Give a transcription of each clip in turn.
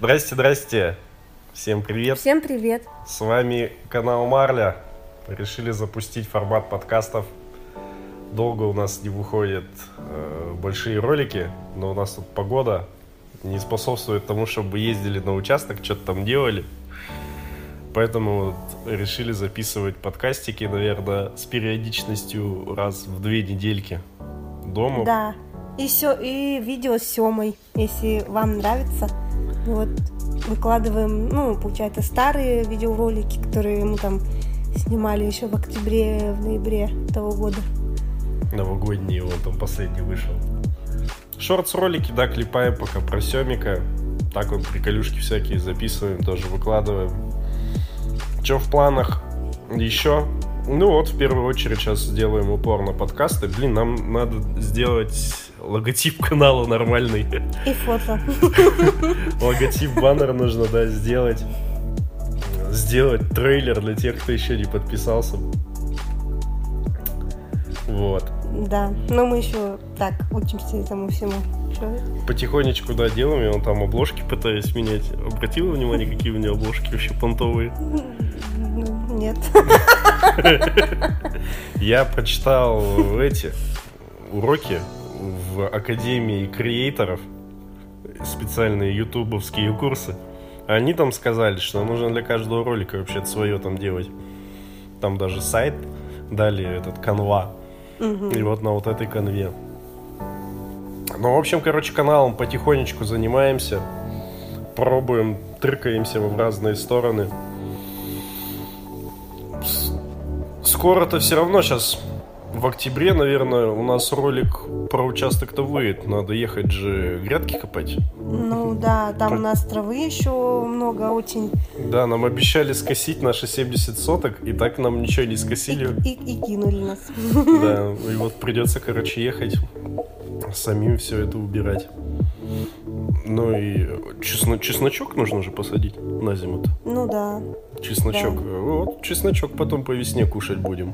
Здрасте, здрасте. Всем привет. Всем привет. С вами канал Марля. Решили запустить формат подкастов. Долго у нас не выходят э, большие ролики, но у нас тут погода не способствует тому, чтобы ездили на участок, что-то там делали. Поэтому вот решили записывать подкастики, наверное, с периодичностью раз в две недельки дома. Да. И все, и видео с Семой, если вам нравится. Вот выкладываем, ну, получается, старые видеоролики, которые мы там снимали еще в октябре, в ноябре того года. Новогодний, он там последний вышел. Шортс-ролики, да, клепаем пока про Семика. Так вот, приколюшки всякие записываем, тоже выкладываем. Что в планах еще? Ну вот, в первую очередь сейчас сделаем упор на подкасты. Блин, нам надо сделать логотип канала нормальный. И фото. Логотип, баннер нужно, да, сделать. Сделать трейлер для тех, кто еще не подписался. Вот. Да, но мы еще так учимся этому всему. Потихонечку, да, делаем. Я вон там обложки пытаюсь менять. Обратила внимание, какие у меня обложки вообще понтовые? Ну, Нет. Я прочитал эти уроки в Академии креаторов, специальные ютубовские курсы. Они там сказали, что нужно для каждого ролика вообще свое там делать. Там даже сайт дали этот канва. И вот на вот этой конве. Ну, в общем, короче, каналом потихонечку занимаемся. Пробуем, тыркаемся в разные стороны. Скоро-то все равно сейчас в октябре, наверное, у нас ролик про участок-то выйдет. Надо ехать же грядки копать. Ну да, там у нас травы еще много очень. Да, нам обещали скосить наши 70 соток, и так нам ничего не И, скосили. и- и кинули нас. Да, и вот придется, короче, ехать самим все это убирать. Ну и чесно- чесночок нужно же посадить на зиму-то. Ну да. Чесночок. Да. Вот, чесночок потом по весне кушать будем.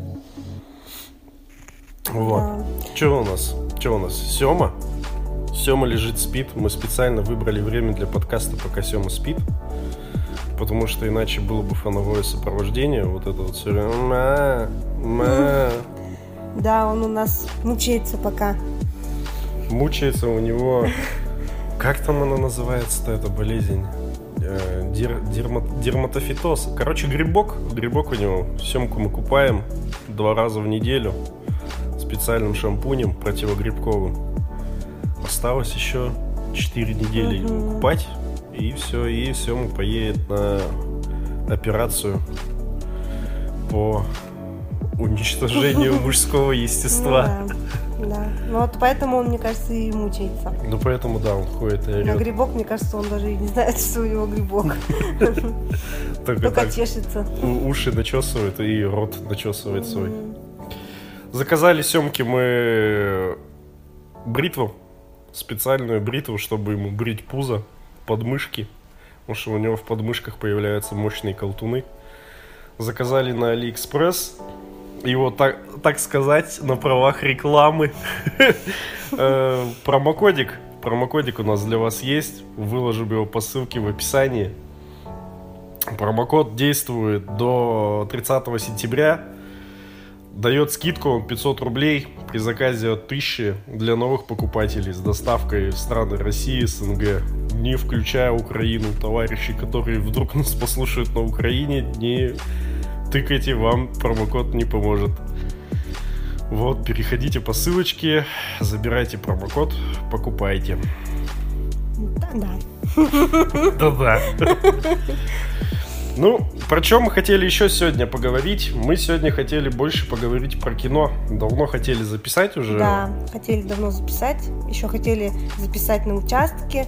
Вот. Да. Что у нас? Что у нас? Сема? Сема лежит, спит. Мы специально выбрали время для подкаста, пока Сема спит. Потому что иначе было бы фоновое сопровождение. Вот это вот все время. «Ма, ма». Да, он у нас мучается пока. Мучается у него... Как там она называется-то, эта болезнь? Э, дер- дерма- дерматофитоз. Короче, грибок. Грибок у него. Семку мы купаем два раза в неделю. Специальным шампунем противогрибковым. Осталось еще 4 недели Мгм. купать. И все, и Сема поедет на операцию по уничтожению мужского естества. Ну да, да. Ну вот поэтому он, мне кажется, и мучается. Ну поэтому да, он ходит и На орет. грибок, мне кажется, он даже и не знает, что у него грибок. Только чешется. уши начесывает и рот начесывает свой. Заказали семки мы бритву, специальную бритву, чтобы ему брить пузо, подмышки. Потому что у него в подмышках появляются мощные колтуны. Заказали на Алиэкспресс. Его, так, так сказать, на правах рекламы. Э, Промокодик. Промокодик у нас для вас есть. Выложим его по ссылке в описании. Промокод действует до 30 сентября. Дает скидку 500 рублей при заказе от 1000 для новых покупателей с доставкой в страны России, СНГ, не включая Украину. Товарищи, которые вдруг нас послушают на Украине, не тыкайте, вам промокод не поможет. Вот, переходите по ссылочке, забирайте промокод, покупайте. Да, да. Да-да. Ну, про чем мы хотели еще сегодня поговорить? Мы сегодня хотели больше поговорить про кино. Давно хотели записать уже. Да, хотели давно записать. Еще хотели записать на участке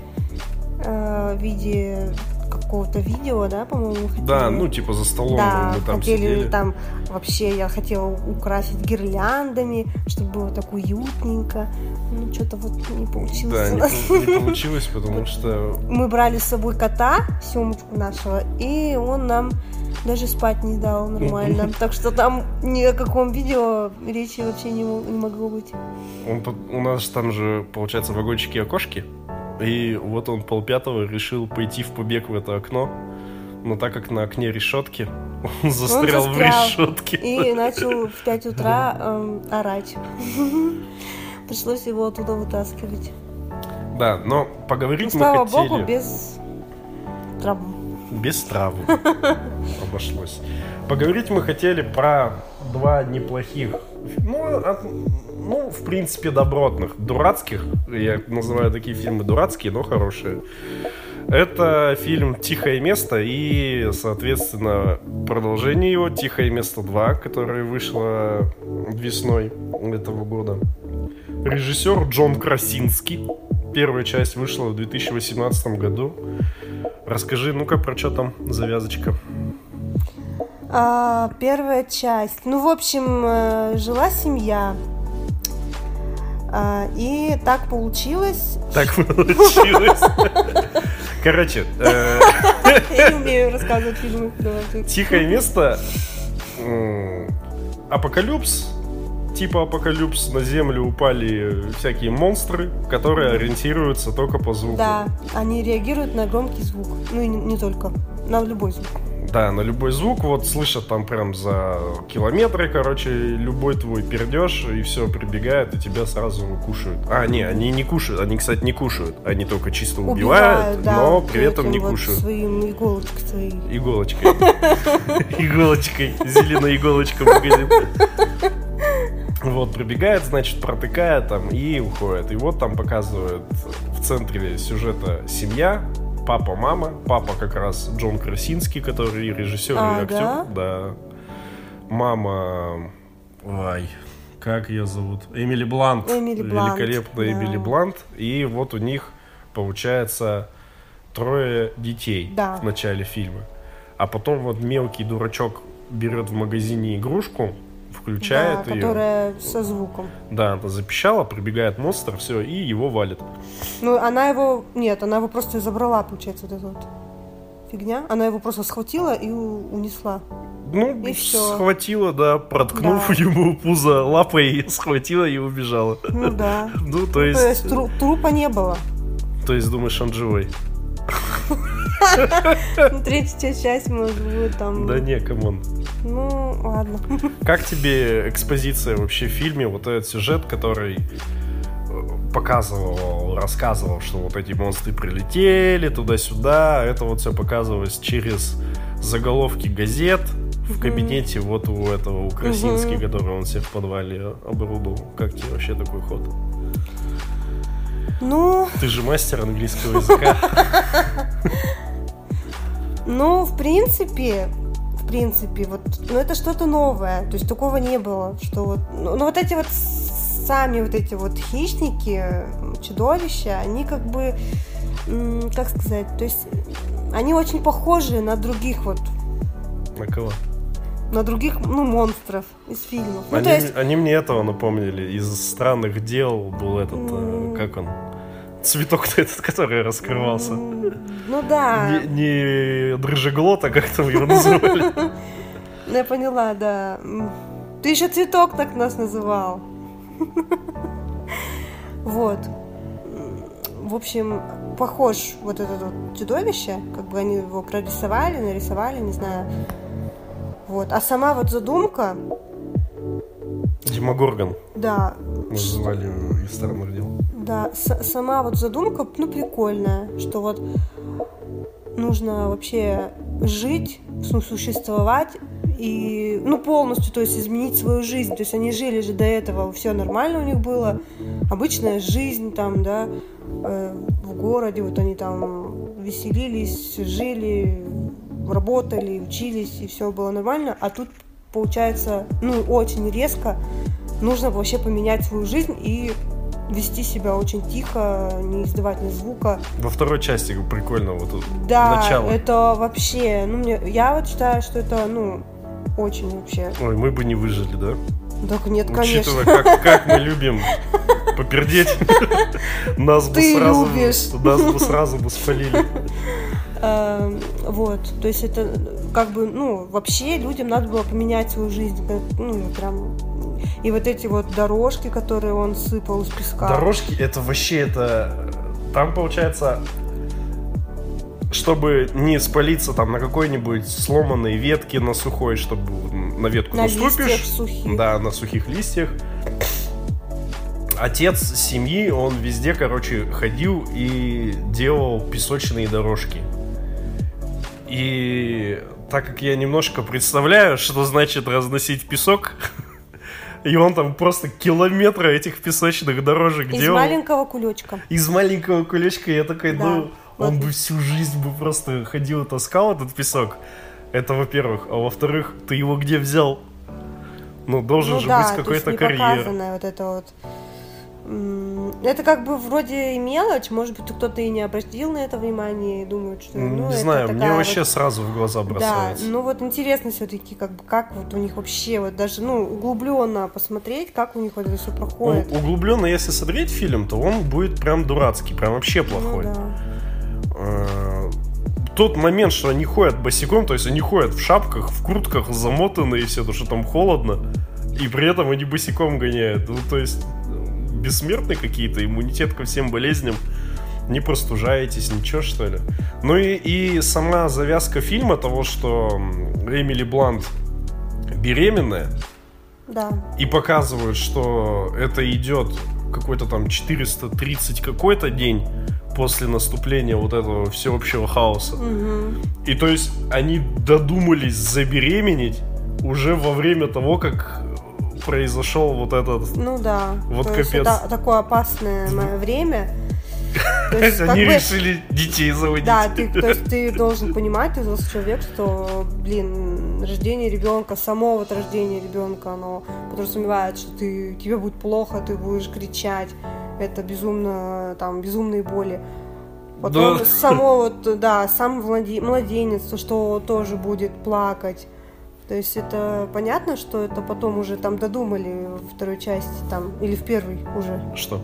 э, в виде какого-то видео, да, по-моему, хотели. Да, ну типа за столом Да, мы там хотели сидели. там вообще я хотела украсить гирляндами, чтобы было так уютненько. Ну, что-то вот не получилось. Да, не, не получилось, потому что Мы брали с собой кота, Семочку нашего, и он нам даже спать не дал нормально. Так что там ни о каком видео речи вообще не, мо- не могло быть. он у нас там же, получается, вагончики и окошки. И вот он полпятого решил пойти в побег в это окно. Но так как на окне решетки, он застрял, Он в застрял. решетке. И начал в 5 утра эм, орать. Пришлось его оттуда вытаскивать. Да, но Ну, поговорить мы слава хотели... богу, без травм. Без травы обошлось. Поговорить мы хотели про два неплохих, ну, от- ну, в принципе, добротных, дурацких. Я называю такие фильмы дурацкие, но хорошие. Это фильм «Тихое место» и, соответственно, продолжение его «Тихое место 2», которое вышло весной этого года. Режиссер Джон Красинский. Первая часть вышла в 2018 году. Расскажи, ну-ка, про что там завязочка. А, первая часть. Ну, в общем, э, жила семья. А, и так получилось. Так получилось. Короче, э, Я не умею рассказывать фильмы. Тихое место. Апокалипс. Типа апокалипс на землю упали всякие монстры, которые ориентируются только по звуку. Да, они реагируют на громкий звук. Ну и не только. На любой звук. Да, на любой звук, вот слышат там прям за километры, короче, любой твой пердеж, и все, прибегают, и тебя сразу кушают. А, не, они не кушают, они, кстати, не кушают, они только чисто убивают, да, но при этом не вот кушают. Своим иголочкой своей. Иголочкой. Иголочкой. Зеленая иголочка в магазин. Вот, прибегает, значит, протыкает там и уходит. И вот там показывают в центре сюжета семья, папа, мама. Папа как раз Джон Красинский, который режиссер, А, и актер. да? Да. Мама... Ой, как ее зовут? Эмили Блант. Эмили Блант, Великолепная да. Эмили Блант. И вот у них получается трое детей Да. в начале фильма. А потом вот мелкий дурачок берет в магазине игрушку, включает да, ее. которая со звуком. Да, она запищала, прибегает монстр, все, и его валит. Ну, она его... Нет, она его просто забрала, получается, вот эта вот фигня. Она его просто схватила и унесла. Ну, И всё. схватила, да, проткнув Да. ему пузо лапой, схватила и убежала. Ну да. Ну, то То есть, есть тру- трупа не было. то есть, думаешь, он живой? Ну, третья часть, может быть, там... Да не, come on. Ну, ладно. Как тебе экспозиция вообще в фильме, вот этот сюжет, который э, показывал, рассказывал, что вот эти монстры прилетели туда-сюда, это вот все показывалось через заголовки газет в кабинете вот у этого, у Красински, который он себе в подвале оборудовал. Как тебе вообще такой ход? Ну, Ты же мастер английского языка. ну, в принципе, в принципе, вот, ну, это что-то новое. То есть такого не было, что вот, ну, ну, вот эти вот сами вот эти вот хищники, чудовища, они как бы, как сказать, то есть они очень похожи на других вот, На кого? на других, ну, монстров из фильмов. Ну, Они, то есть, они мне этого напомнили. Из странных дел был этот, э, М. как он? Цветок этот, который раскрывался. ну да. Не, не дрожжеглот, а как там его называли? Ну, Я поняла, да. Ты еще цветок так нас называл. Вот. В общем, похож вот это вот чудовище, как бы они его прорисовали, нарисовали, не знаю. Вот. А сама вот задумка, Демогоргон да, называли из странных дел. Да, сама вот задумка, ну, прикольная, что вот нужно вообще жить, ну, существовать и, ну, полностью, то есть изменить свою жизнь. То есть они жили же до этого, все нормально у них было, обычная жизнь там, да, э, в городе, вот они там веселились, жили, работали, учились, и все было нормально, а тут получается, ну, очень резко нужно вообще поменять свою жизнь и вести себя очень тихо, не издавать ни звука. Во второй части прикольно вот тут. Да, Начало. это вообще, ну, мне, я вот считаю, что это, ну, очень вообще. Ой, мы бы не выжили, да? Так нет, конечно. Учитывая, как, как мы любим попердеть, нас бы сразу, нас бы сразу бы спалили. Эм, Вот, то есть это как бы, ну, вообще людям надо было поменять свою жизнь, как, ну, прям, и вот эти вот дорожки, которые он сыпал из песка. Дорожки, это вообще это Там получается, чтобы не спалиться там на какой-нибудь сломанной ветке на сухой, чтобы на ветку На наступишь. сухих. Да, на сухих листьях. Отец семьи, он везде, короче, ходил и делал песочные дорожки. И так как я немножко представляю, что значит разносить песок, и он там просто километры этих песочных дорожек Из делал. маленького кулечка. Из маленького кулечка я такой, Да. ну, он бы всю жизнь бы просто ходил и таскал этот песок. Это во-первых. А во-вторых, ты его где взял? Ну, должен ну же да, быть какой-то карьер. вот это вот. Это как бы вроде и мелочь, может быть, кто-то и не обратил на это внимание и думает, что ну, не знаю, мне вообще вот- сразу в глаза Да, бросается. ну вот интересно все-таки, как бы, как вот у них вообще, вот даже, ну, углубленно посмотреть, как у них вот это все проходит. Углубленно, если смотреть фильм, то он будет прям дурацкий, прям вообще плохой. Ну, да. Э, Тот момент, что они ходят босиком, то есть они ходят в шапках, в куртках, замотанные все, то что там холодно, и при этом они босиком гоняют. Ну, то есть бессмертные какие-то, иммунитет ко всем болезням. Не простужаетесь, ничего, что ли? Ну и, и сама завязка фильма того, что Эмили Блант беременная, Да. и показывают, что это идет какой-то там 430 какой-то день после наступления вот этого всеобщего хаоса. Мгм. И то есть они додумались забеременеть уже во время того, как произошел вот этот... Ну да. Вот То есть капец. это такое опасное время. То есть, Они бы- решили детей заводить. Да, ты, то есть ты должен понимать, ты взрослый человек, что, блин, рождение ребенка, само вот рождение ребенка, оно подразумевает, что ты, тебе будет плохо, ты будешь кричать, это безумно, там, безумные боли. Потом Да. само вот, да, сам младе- младенец, то, что тоже будет плакать. То есть это понятно, что это потом уже там додумали во второй части, там, или в первой уже. Что?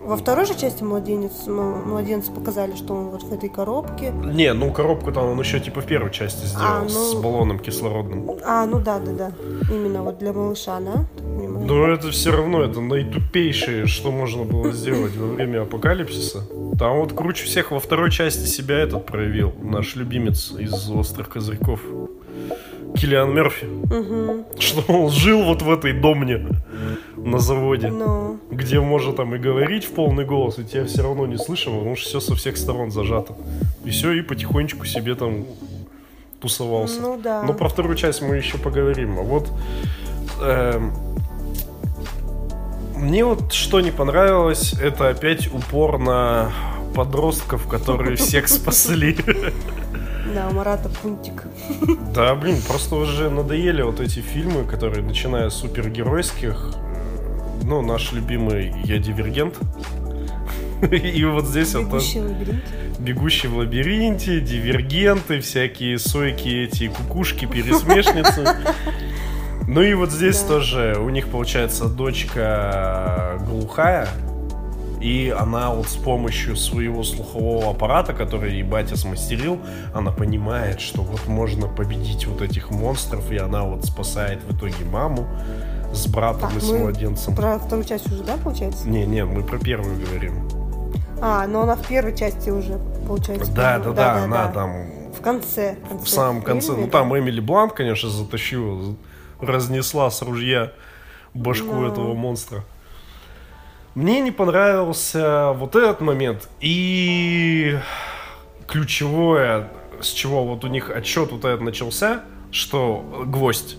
Во второй же части младенец, младенца показали, что он вот в этой коробке. Не, ну коробку там он еще типа в первой части сделал А, ну- с баллоном кислородным. А, ну да, да, да. Именно вот для малыша, да? Но это все равно, это наитупейшее, что можно было сделать во время апокалипсиса. Там вот круче всех во второй части себя этот проявил, наш любимец из «Острых козырьков». Киллиан Мерфи. Угу. Что он жил вот в этой домне на заводе, Ну, где можно там и говорить в полный голос, и тебя все равно не слышим, потому что все со всех сторон зажато. И все, и потихонечку себе там тусовался. ну да. Но про вторую часть мы еще поговорим. А вот эм, мне вот что не понравилось, это опять упор на подростков, которые всех спасли. Да, у Марата пунктик. Да, блин, просто уже надоели вот эти фильмы, которые, начиная с супергеройских, ну, наш любимый «Я дивергент», и вот здесь вот Бегущий лабиринт. «Бегущий в лабиринте», «Дивергенты», всякие сойки эти, кукушки, пересмешницы. Ну и вот здесь Да. тоже у них, получается, дочка глухая, и она вот с помощью своего слухового аппарата, который ей батя смастерил, она понимает, что вот можно победить вот этих монстров, и она вот спасает в итоге маму с братом Так, и с младенцем. Про вторую часть уже, да, получается? Не, не, мы про первую говорим. А, но она в первой части уже, получается. Да, да, тоже. да, она там В конце. конце в самом конце. фильма, Ну там Эмили Блант, конечно, затащила, разнесла с ружья башку Да. этого монстра. Мне не понравился вот этот момент. И ключевое, с чего вот у них отчет вот этот начался, что гвоздь.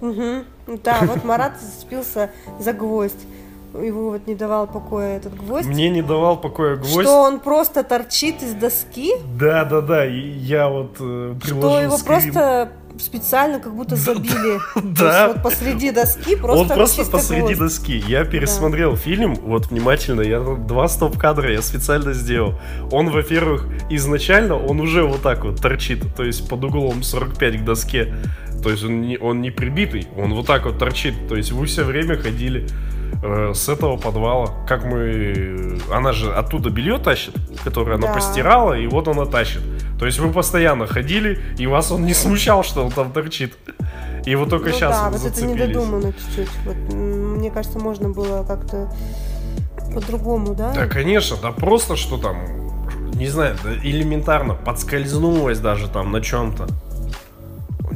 Мгм. Да, вот Марат зацепился за гвоздь. Его вот не давал покоя этот гвоздь. Мне не давал покоя гвоздь. Что он просто торчит из доски, Да, да, да. И я вот э, приложил что его скрин. просто специально как будто забили. То Да. есть вот посреди доски просто он просто посреди гвоздь. доски. Я пересмотрел фильм, вот внимательно, я два стоп-кадра я специально сделал. Он, во-первых, изначально он уже вот так вот торчит, то есть под углом 45 к доске. То есть он не, он не прибитый, он вот так вот торчит. То есть вы все время ходили э, с этого подвала. Как мы... Она же оттуда белье тащит, которое она Да. постирала, и вот она тащит. То есть вы постоянно ходили, и вас он не смущал, что он там торчит. И вот только Ну сейчас да, вот вот это зацепились. недодумано чуть-чуть. Вот, мне кажется, можно было как-то по-другому, да? Да, конечно, да просто что там, не знаю, да элементарно подскользнулась даже там на чем-то.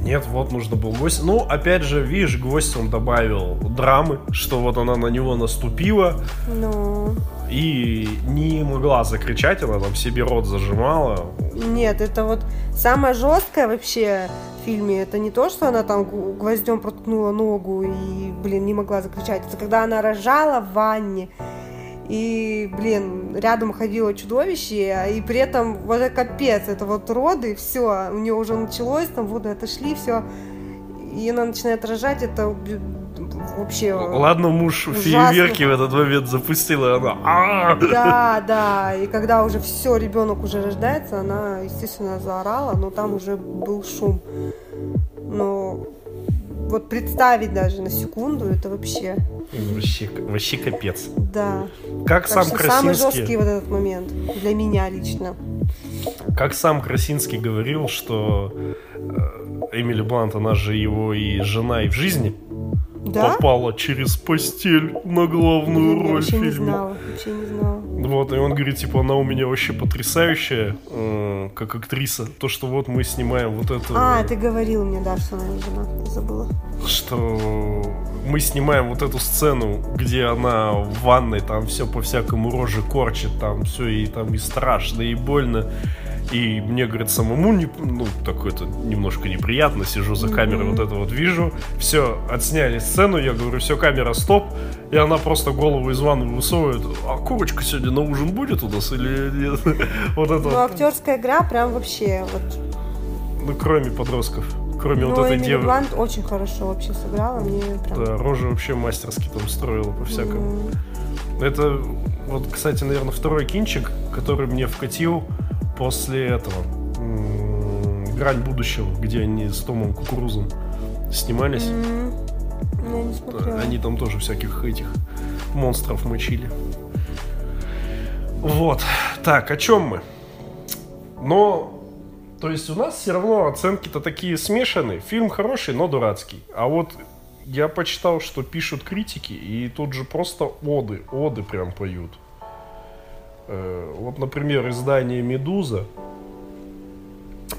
Нет, вот нужно был гвоздь. Ну, опять же, видишь, гвоздь он добавил драмы, что вот она на него наступила. Ну. И не могла закричать, она там себе рот зажимала. Нет, это вот самое жесткое вообще в фильме. Это не то, что она там гвоздем проткнула ногу и, блин, не могла закричать. Это когда она рожала в ванне. И, блин, рядом ходило чудовище, и при этом вот это капец, это вот роды, все, у нее уже началось, там воды отошли, все, и она начинает рожать, это вообще Ладно, муж ужасно. фейерверки в этот момент запустила, и она... «А!» да, да, и когда уже все, ребенок уже рождается, она, естественно, заорала, но там уже был шум. Но вот представить даже на секунду, это вообще... Вообще, вообще капец. Да. Как так сам Красинский... Самый жесткий вот этот момент для меня лично. Как сам Красинский говорил, что э, Эмили Блант, она же его и жена, и в жизни да? попала через постель на главную я роль в фильме. Не знала, вообще не знала. Вот, и он говорит, типа, она у меня вообще потрясающая, э, как актриса. То, что вот мы снимаем вот это... А, ты говорил мне, да, что она не жена, забыла. Что мы снимаем вот эту сцену, где она в ванной, там все по-всякому роже корчит, там все и там и страшно, и больно. И мне, говорит, самому, не, ну, такое-то немножко неприятно, сижу за камерой, вот это вот вижу. Все, отсняли сцену, я говорю, все, камера, стоп. И она просто голову из ванны высовывает. А курочка сегодня на ужин будет у нас или нет? вот это. Ну, актерская игра прям вообще вот. Ну, кроме подростков. Кроме ну, вот этой девушки. Блант очень хорошо вообще сыграла. Мне прям... Да, рожа вообще мастерски там строила по-всякому. Mm. Это, вот, кстати, наверное, второй кинчик, который мне вкатил после этого «Грань будущего», где они с Томом Кукурузом снимались. Mm-hmm. Они там тоже всяких этих монстров мочили. Вот. Так, о чем мы? Но, то есть у нас все равно оценки-то такие смешанные. Фильм хороший, но дурацкий. А вот я почитал, что пишут критики, и тут же просто оды, оды прям поют. Э, вот, например, издание «Медуза»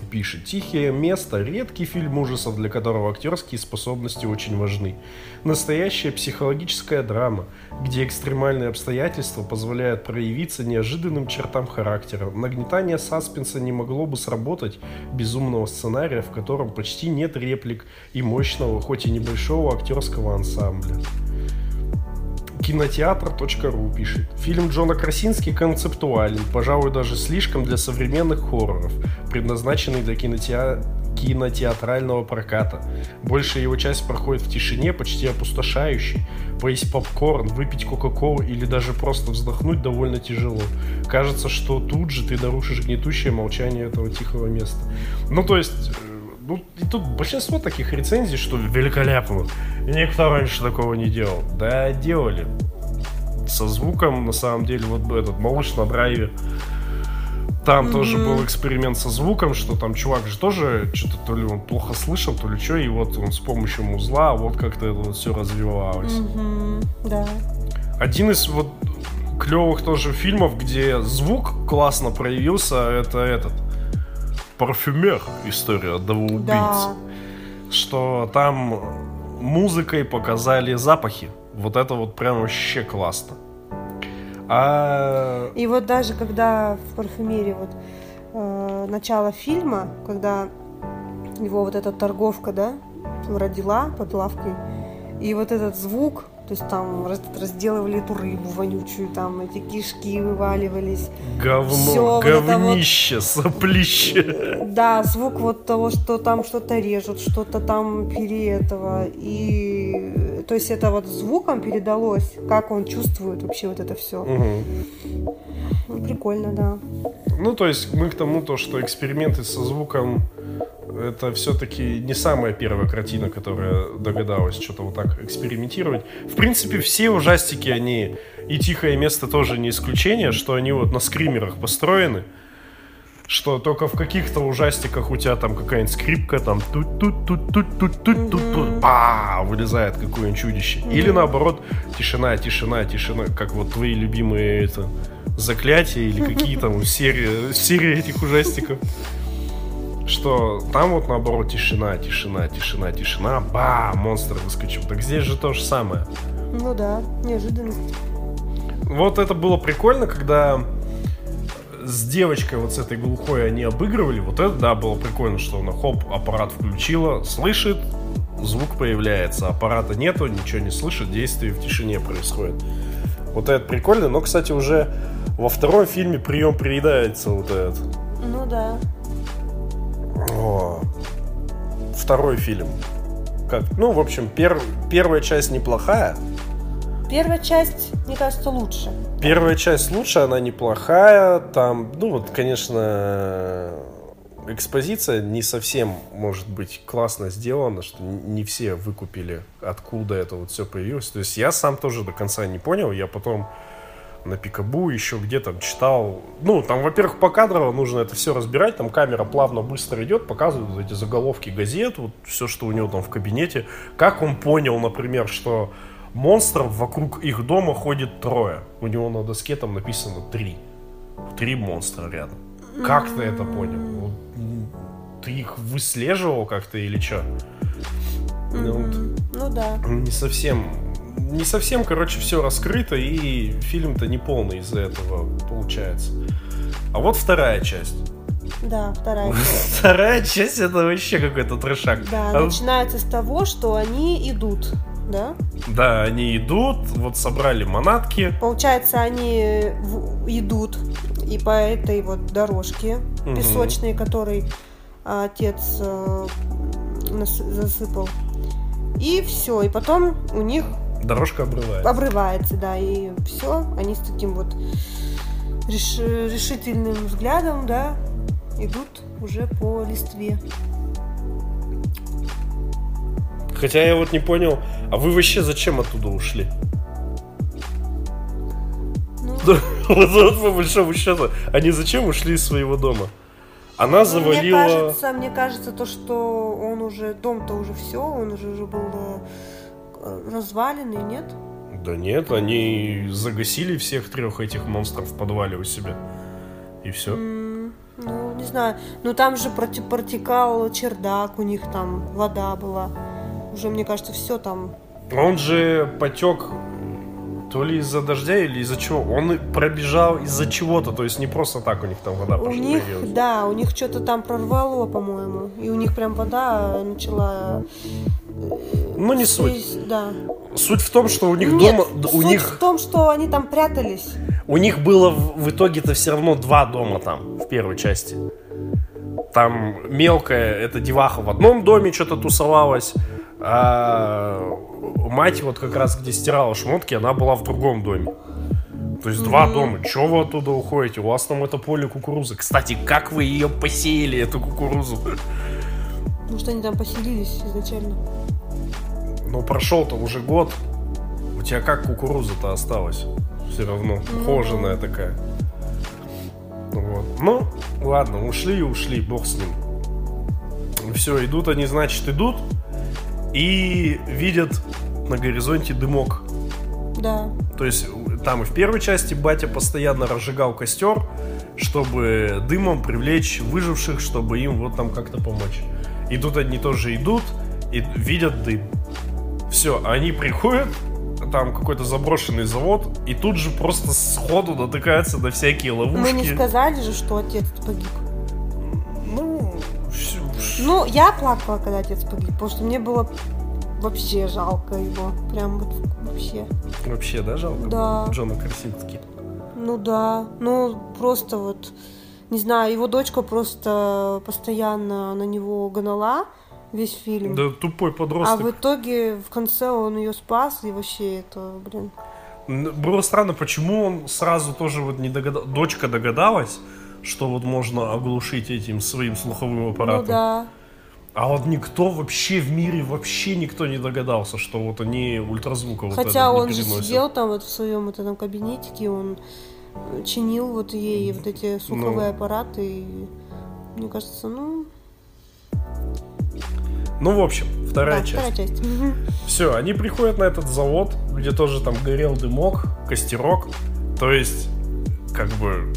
пишет «Тихое место» — редкий фильм ужасов, для которого актерские способности очень важны. Настоящая психологическая драма, где экстремальные обстоятельства позволяют проявиться неожиданным чертам характера. Нагнетание саспенса не могло бы сработать без умного сценария, в котором почти нет реплик и мощного, хоть и небольшого актерского ансамбля кинотеатр.ру пишет. Фильм Джона Красински концептуален, пожалуй, даже слишком для современных хорроров, предназначенный для кинотеатра кинотеатрального проката. Большая его часть проходит в тишине, почти опустошающей. Поесть попкорн, выпить кока-колу или даже просто вздохнуть довольно тяжело. Кажется, что тут же ты нарушишь гнетущее молчание этого тихого места. Ну, то есть, э, ну, и тут большинство таких рецензий, что великолепно. Никто раньше такого не делал. Да, делали. Со звуком, на самом деле, вот этот малыш на драйве. Там mm-hmm. тоже был эксперимент со звуком, что там чувак же тоже что-то то ли он плохо слышал, то ли что, и вот он с помощью музла вот как-то это вот все развивалось. Mm-hmm. Да. Один из вот клевых тоже фильмов, где звук классно проявился, это этот парфюмер история одного убийцы. Да. Что там музыкой показали запахи. Вот это вот прям вообще классно. А... И вот даже когда в парфюмерии вот э, начало фильма, когда его вот эта торговка, да, родила под лавкой, и вот этот звук, то есть там разделывали эту рыбу вонючую, там эти кишки вываливались. Говно, Всё говнище, вот соплище. Да, звук вот того, что там что-то режут, что-то там пере этого. И то есть это вот звуком передалось, как он чувствует вообще вот это все. Угу. Ну, прикольно, да. Ну, то есть мы к тому, то, что эксперименты со звуком это все-таки не самая первая картина, которая догадалась что-то вот так экспериментировать. В принципе, все ужастики, они и «Тихое место» тоже не исключение, что они вот на скримерах построены. что только в каких-то ужастиках у тебя там какая-нибудь скрипка, там тут тут тут тут тут тут тут тут ба вылезает какое-нибудь чудище. Или наоборот, тишина, тишина, тишина, как вот твои любимые это заклятия или какие там серии, серии этих ужастиков. Что там вот наоборот тишина, тишина, тишина, тишина, ба, монстр выскочил. Так здесь же то же самое. Ну да, неожиданность. Вот это было прикольно, когда с девочкой вот с этой глухой они обыгрывали. Вот это, да, было прикольно, что она хоп, аппарат включила, слышит, звук появляется, аппарата нету, ничего не слышит, действие в тишине происходит. Вот это прикольно, но, кстати, уже во втором фильме прием приедается вот этот. Ну да. О, второй фильм. Как, ну, в общем, пер, первая часть неплохая. Первая часть, мне кажется, лучше. Первая часть лучше, она неплохая. Там, ну вот, конечно, экспозиция не совсем, может быть, классно сделана, что не все выкупили, откуда это вот все появилось. То есть я сам тоже до конца не понял. Я потом на Пикабу еще где-то читал. Ну, там, во-первых, по кадрово нужно это все разбирать. Там камера плавно, быстро идет, показывают эти заголовки газет, вот все, что у него там в кабинете. Как он понял, например, что монстров вокруг их дома ходит трое. У него на доске там написано три. Три монстра рядом. Как ты это понял? Вот, ты их выслеживал как-то или что? Ну, вот, ну да. Не совсем не совсем, короче, все раскрыто, и фильм-то не полный из-за этого получается. А вот вторая часть. Да, вторая часть. Вторая часть это вообще какой-то трешак. Да, а... начинается с того, что они идут да? Да, они идут, вот собрали манатки. Получается, они идут и по этой вот дорожке угу. песочной, которой отец э, засыпал. И все, и потом у них дорожка обрывается. Обрывается, да, и все, они с таким вот реш... решительным взглядом, да, идут уже по листве. Хотя я вот не понял, а вы вообще зачем оттуда ушли? Ну... вот, по большому счету, они зачем ушли из своего дома? Она ну, завалила... Мне кажется, мне кажется, то, что он уже, дом-то уже все, он уже, уже был э, разваленный, нет? Да нет, они загасили всех трех этих монстров в подвале у себя. И все. Mm, ну, не знаю. Ну там же протекал чердак, у них там вода была уже, мне кажется, все там. Он же потек то ли из-за дождя или из-за чего. Он пробежал из-за чего-то, то есть не просто так у них там вода у них, появилась. Да, у них что-то там прорвало, по-моему, и у них прям вода начала. Ну не суть. Да. Суть в том, что у них Нет, дома, у них в том, что они там прятались. У них было в итоге-то все равно два дома там в первой части. Там мелкая эта деваха в одном доме что-то тусовалась, а мать вот как раз где стирала шмотки, она была в другом доме. То есть mm-hmm. два дома. Чего вы оттуда уходите? У вас там это поле кукурузы. Кстати, как вы ее посеяли, эту кукурузу? Ну что они там поселились изначально. Ну прошел-то уже год. У тебя как кукуруза-то осталась? Все равно. Mm-hmm. Ухоженная такая. Вот. Ну, ладно, ушли и ушли, бог с ним. Все, идут они, значит, идут и видят на горизонте дымок. Да. То есть там и в первой части батя постоянно разжигал костер, чтобы дымом привлечь выживших, чтобы им вот там как-то помочь. И тут они тоже идут и видят дым. Все, они приходят, там какой-то заброшенный завод, и тут же просто сходу натыкаются на всякие ловушки. Мы не сказали же, что отец погиб. Ну, ну, я плакала, когда отец погиб, потому что мне было вообще жалко его. Прям вот вообще. Вообще, да, жалко? Да. Джона Красински. Ну да. Ну, просто вот, не знаю, его дочка просто постоянно на него гнала весь фильм. Да, тупой подросток. А в итоге в конце он ее спас, и вообще это, блин. Было странно, почему он сразу тоже вот не догадался. Дочка догадалась, что вот можно оглушить этим своим слуховым аппаратом. Ну да. А вот никто вообще в мире, вообще никто не догадался, что вот они ультразвука Хотя вот он же сидел там вот в своем вот этом кабинетике, он чинил вот ей вот эти слуховые аппараты. И, мне кажется, ну, Ну, в общем, вторая да, часть. вторая часть. Все, они приходят на этот завод, где тоже там горел дымок, костерок. То есть, как бы,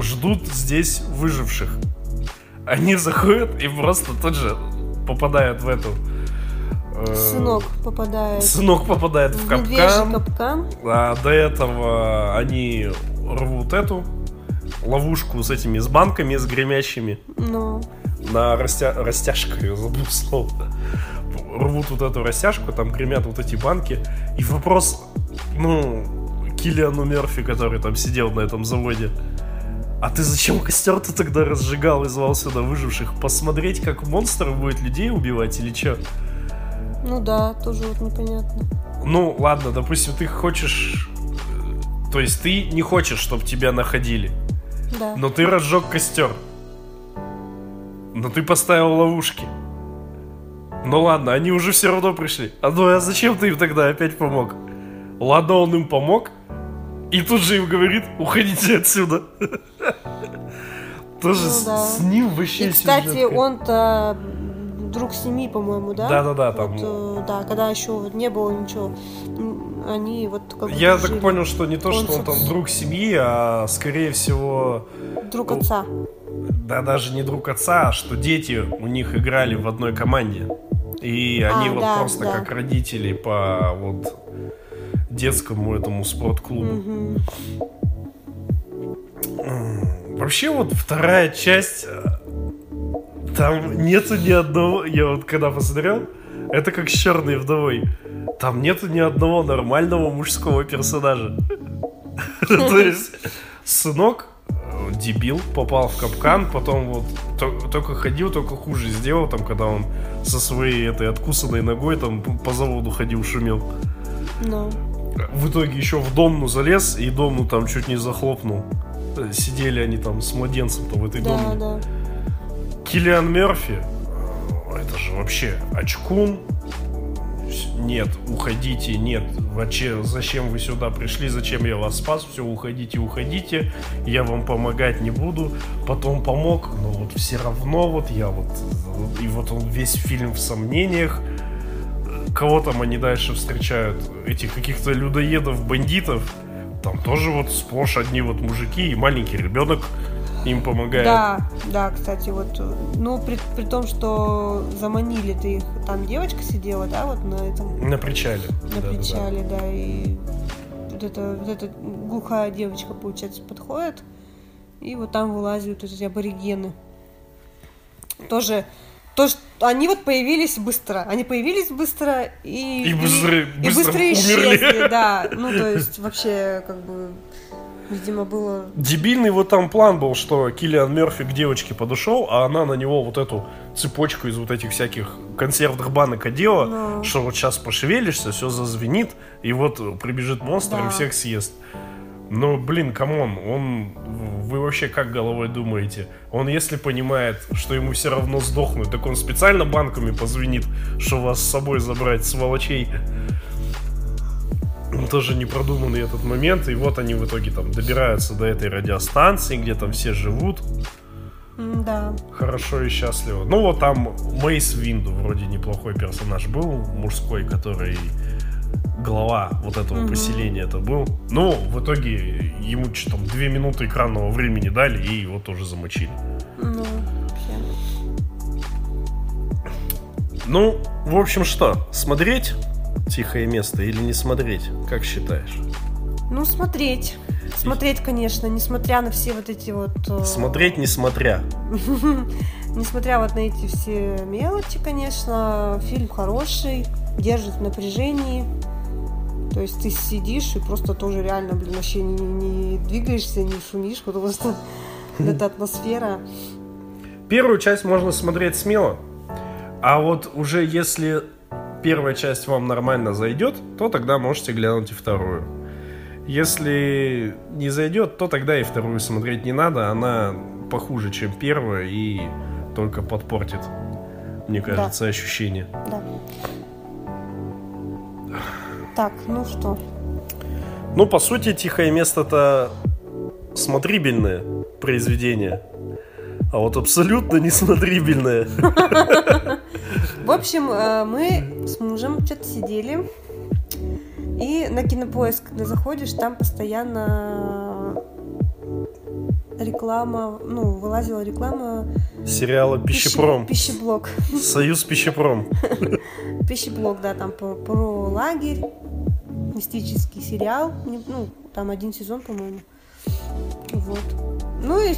ждут здесь выживших. Они заходят и просто тут же попадают в эту... э, Сынок попадает Сынок попадает в в капкан. капкан. А до этого они рвут эту ловушку с этими, с банками, с гремящими. Ну, На растя... растяжку, я забыл слово. Рвут вот эту растяжку, там гремят вот эти банки. И вопрос, ну, Киллиану Мерфи, который там сидел на этом заводе. А ты зачем костер-то тогда разжигал и звал сюда выживших? Посмотреть, как монстр будет людей убивать или что? ну да, тоже вот непонятно. Ну, ладно, допустим, ты хочешь... э, То есть ты не хочешь, чтобы тебя находили. Да. Но ты разжег костер. Но ты поставил ловушки. Ну ладно, они уже все равно пришли. А ну а зачем ты им тогда опять помог? Ладно, он им помог. И тут же им говорит, уходите отсюда. Тоже Ну с- да. с ним вообще И, кстати, он-то друг семьи, по-моему, да? Да-да-да, там- Вот, э, да, когда еще вот не было ничего, они вот как Я жили. так понял, что не то, что он Он там друг семьи, а скорее всего Друг отца. Да даже не друг отца, а что дети у них играли в одной команде. И они А, вот да, просто да. как родители по вот детскому этому спортклубу. Мгм. Вообще вот вторая часть, э, там нету ни одного, я вот когда посмотрел, это как с черной вдовой. Там нету ни одного нормального мужского персонажа. То есть сынок э, дебил, попал в капкан, потом вот то- только ходил, только хуже сделал, там, когда он со своей этой откусанной ногой там по заводу ходил, шумел. Ну, В итоге еще в домну залез, и домну там чуть не захлопнул. Э, Сидели они там с младенцем-то в этой да, домне. да. Киллиан Мерфи, это же вообще очкун. Нет, уходите, нет. Вообще, зачем вы сюда пришли, зачем я вас спас? Все, уходите, уходите. Я вам помогать не буду. Потом помог, но вот все равно вот я вот- И вот он весь фильм в сомнениях. Кого там они дальше встречают? Этих каких-то людоедов, бандитов. Там тоже вот сплошь одни вот мужики и маленький ребенок им помогает. Да, да, кстати, вот, э, ну, при, при том, что заманили ты их, там девочка сидела, да, вот на этом, На причале. на Да-да-да. причале, да, и вот эта, вот эта глухая девочка, получается, подходит, и вот там вылазят вот эти аборигены. Тоже, то, что они вот появились быстро, они появились быстро и... И быстро- и быстро быстро умерли. исчезли, да, ну, то есть, вообще, как бы, видимо, было... Дебильный вот там план был, что Киллиан Мерфи к девочке подошел, а она на него вот эту цепочку из вот этих всяких консервных банок одела, Ну. что вот сейчас пошевелишься, все зазвенит, и вот прибежит монстр и Да. всех съест. Ну, блин, come on, он... Вы вообще как головой думаете? Он, если понимает, что ему все равно сдохнуть, так он специально банками позвенит, что вас с собой забрать, сволочей. Тоже непродуманный этот момент, и вот они в итоге там добираются до этой радиостанции, где там все живут Да, хорошо и счастливо. Ну вот там Мейс Винду вроде неплохой персонаж был, мужской, который глава вот этого Мгм. поселения это был. Ну, в итоге ему что там две минуты экранного времени дали и его тоже замочили. ну, вообще. Ну, в общем, что, смотреть тихое место или не смотреть? Как считаешь? Ну, смотреть. Смотреть, конечно, несмотря на все вот эти вот... э, Смотреть не смотря. Несмотря вот на эти все мелочи, конечно, фильм хороший, держит в напряжении. То есть ты сидишь и просто тоже реально, блин, вообще не, не двигаешься, не шумишь, потому что эта атмосфера. Первую часть можно смотреть смело, а вот уже если первая часть вам нормально зайдет, то тогда можете глянуть и вторую. Если не зайдет, то тогда и вторую смотреть не надо, она похуже, чем первая и только подпортит, мне кажется, ощущение. Да. Так, ну что? Ну, по сути, тихое место-то смотрибельное произведение, а вот абсолютно несмотрибельное. В общем, э, мы с мужем что-то сидели, и на кинопоиск, когда заходишь, там постоянно реклама, ну, вылазила реклама Сериала «Пищепром». пищи- пищеблок. Союз «Пищепром». Пищеблок, да, там про, про лагерь, мистический сериал, ну, там один сезон, по-моему. Вот. Ну и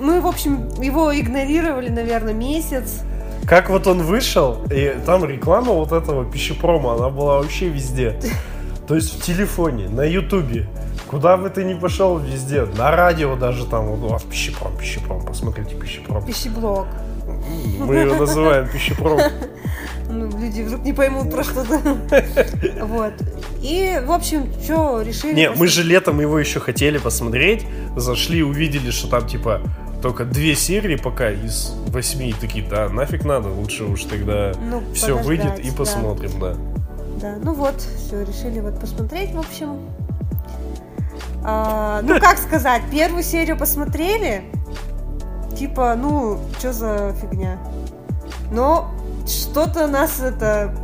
мы, в общем, его игнорировали, наверное, месяц. Как вот он вышел, и там реклама вот этого пищепрома, она была вообще везде. То есть в телефоне, на ютубе, куда бы ты ни пошел, везде. На радио даже там, вот, вас пищепром, пищепром, посмотрите пищепром. Пищеблок. Мы его называем пищепром. Ну, люди вдруг не поймут про что-то. Вот. И, в общем, что, решили... Не, мы же летом его еще хотели посмотреть, зашли, увидели, что там типа только две серии пока из восьми, такие, да, нафиг надо, лучше уж тогда Ну, все выйдет и да. посмотрим, да. Да, ну вот, все, решили вот посмотреть, в общем. А, ну, как сказать, первую серию посмотрели, типа, ну, что за фигня. Но что-то нас это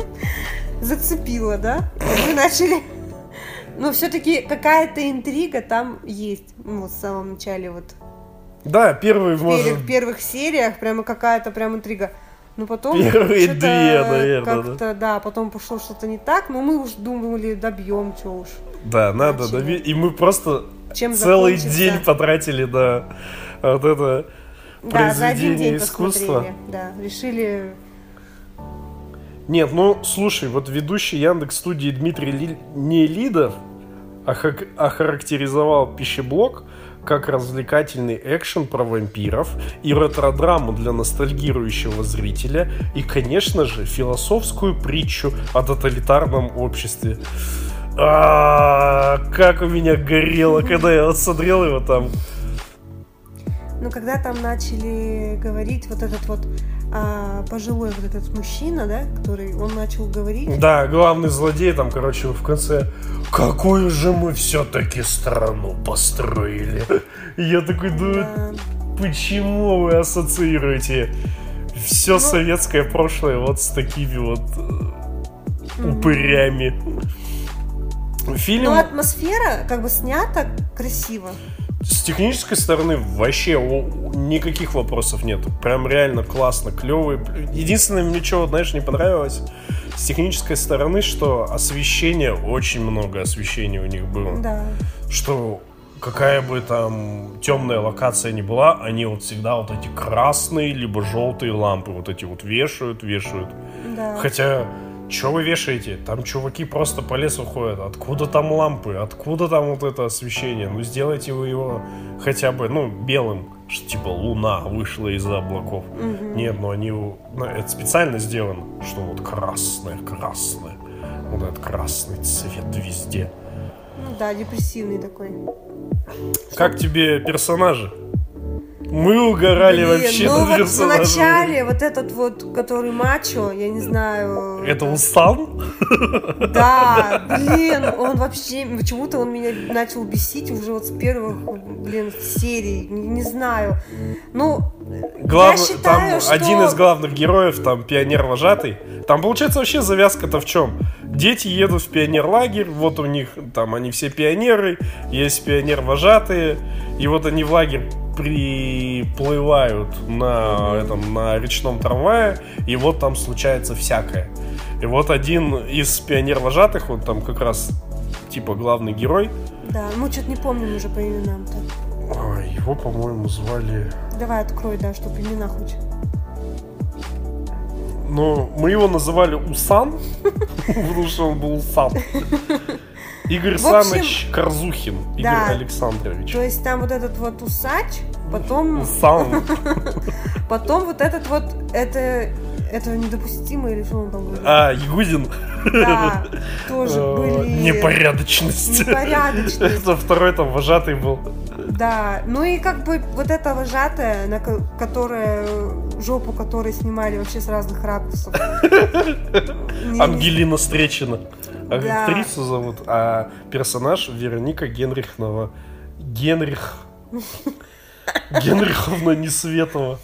зацепило, да? Мы начали... Но все-таки какая-то интрига там есть. Ну, в самом начале вот. Да, первый, В может, первых, первых сериях прямо какая-то прям интрига. Ну, потом... Первые две, наверное, Как-то, да, потом пошло что-то не так, но мы уж думали, добьем, что уж. да, надо, дови- и мы просто Чем целый день потратили на вот это Да, за один произведение день искусства. Да, решили... Нет, ну слушай, вот ведущий Яндекс студии Дмитрий Ли- Нелидов охак- охарактеризовал пищеблок как развлекательный экшен про вампиров и ретро-драму для ностальгирующего зрителя и, конечно же, философскую притчу о тоталитарном обществе. А, как у меня горело, когда я вот его там. Ну, когда там начали говорить вот этот вот а, пожилой вот этот мужчина, да, который, он начал говорить... Да, главный злодей там, короче, в конце Какую же мы все-таки страну построили? И я такой, ну Да. почему вы ассоциируете все Ну- советское прошлое вот с такими вот э, упырями? Фильм Но атмосфера как бы снята красиво. С технической стороны вообще никаких вопросов нет. Прям реально классно, клевый. Единственное, мне что, знаешь, не понравилось, с технической стороны, что освещение, очень много освещения у них было. Да. Что какая бы там темная локация ни была, они вот всегда вот эти красные либо желтые лампы вот эти вот вешают, вешают. Да. Хотя, что вы вешаете? Там чуваки просто по лесу ходят. Откуда там лампы? Откуда там вот это освещение? Ну, сделайте вы его хотя бы, ну, белым. Что типа луна вышла из-за облаков. Мгм. Нет, ну они... ну, это специально сделано, что вот красное, красное. Вот этот красный цвет везде. Ну да, депрессивный такой. Как тебе персонажи? Мы угорали Блин, вообще ну вот в персонажами. начале вот этот вот, который мачо, я не знаю. Это Устан? Да, блин, он вообще, почему-то он меня начал бесить уже вот с первых, блин, серий, не, не знаю. Ну, Глав- я считаю, там что... один из главных героев, там пионер-вожатый. Там получается вообще завязка-то в чем? Дети едут в пионер-лагерь, вот у них там они все пионеры, есть пионер-вожатые, и вот они в лагерь приплывают на этом на речном трамвае, и вот там случается всякое. И вот один из пионер-вожатых, вот там как раз типа главный герой, Да, мы что-то не помним уже по именам-то. ой, его, по-моему, звали Давай открой, да, чтобы имена хоть. Но мы его называли Усан, потому что он был Усан. Игорь Саныч Корзухин. Игорь. Александрович. То есть там вот этот вот усач, потом, Усан. потом вот этот вот, это, это недопустимо или что он там говорит? А, Ягудин. Да, тоже Э, были... Непорядочность. Непорядочность. Это второй там вожатый был. Да, ну и как бы вот эта вожатая, на ко- которая жопу которой снимали вообще с разных ракурсов. Ангелина Встречина. А Да. Актрису зовут, а персонаж Вероника Генрихнова. Генрих. Генриховна Несветова.